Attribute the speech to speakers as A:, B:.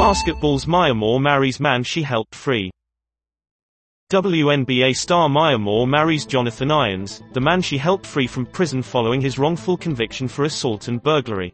A: Basketball's Maya Moore marries man she helped free. WNBA star Maya Moore marries Jonathan Irons, the man she helped free from prison following his wrongful conviction for assault and burglary.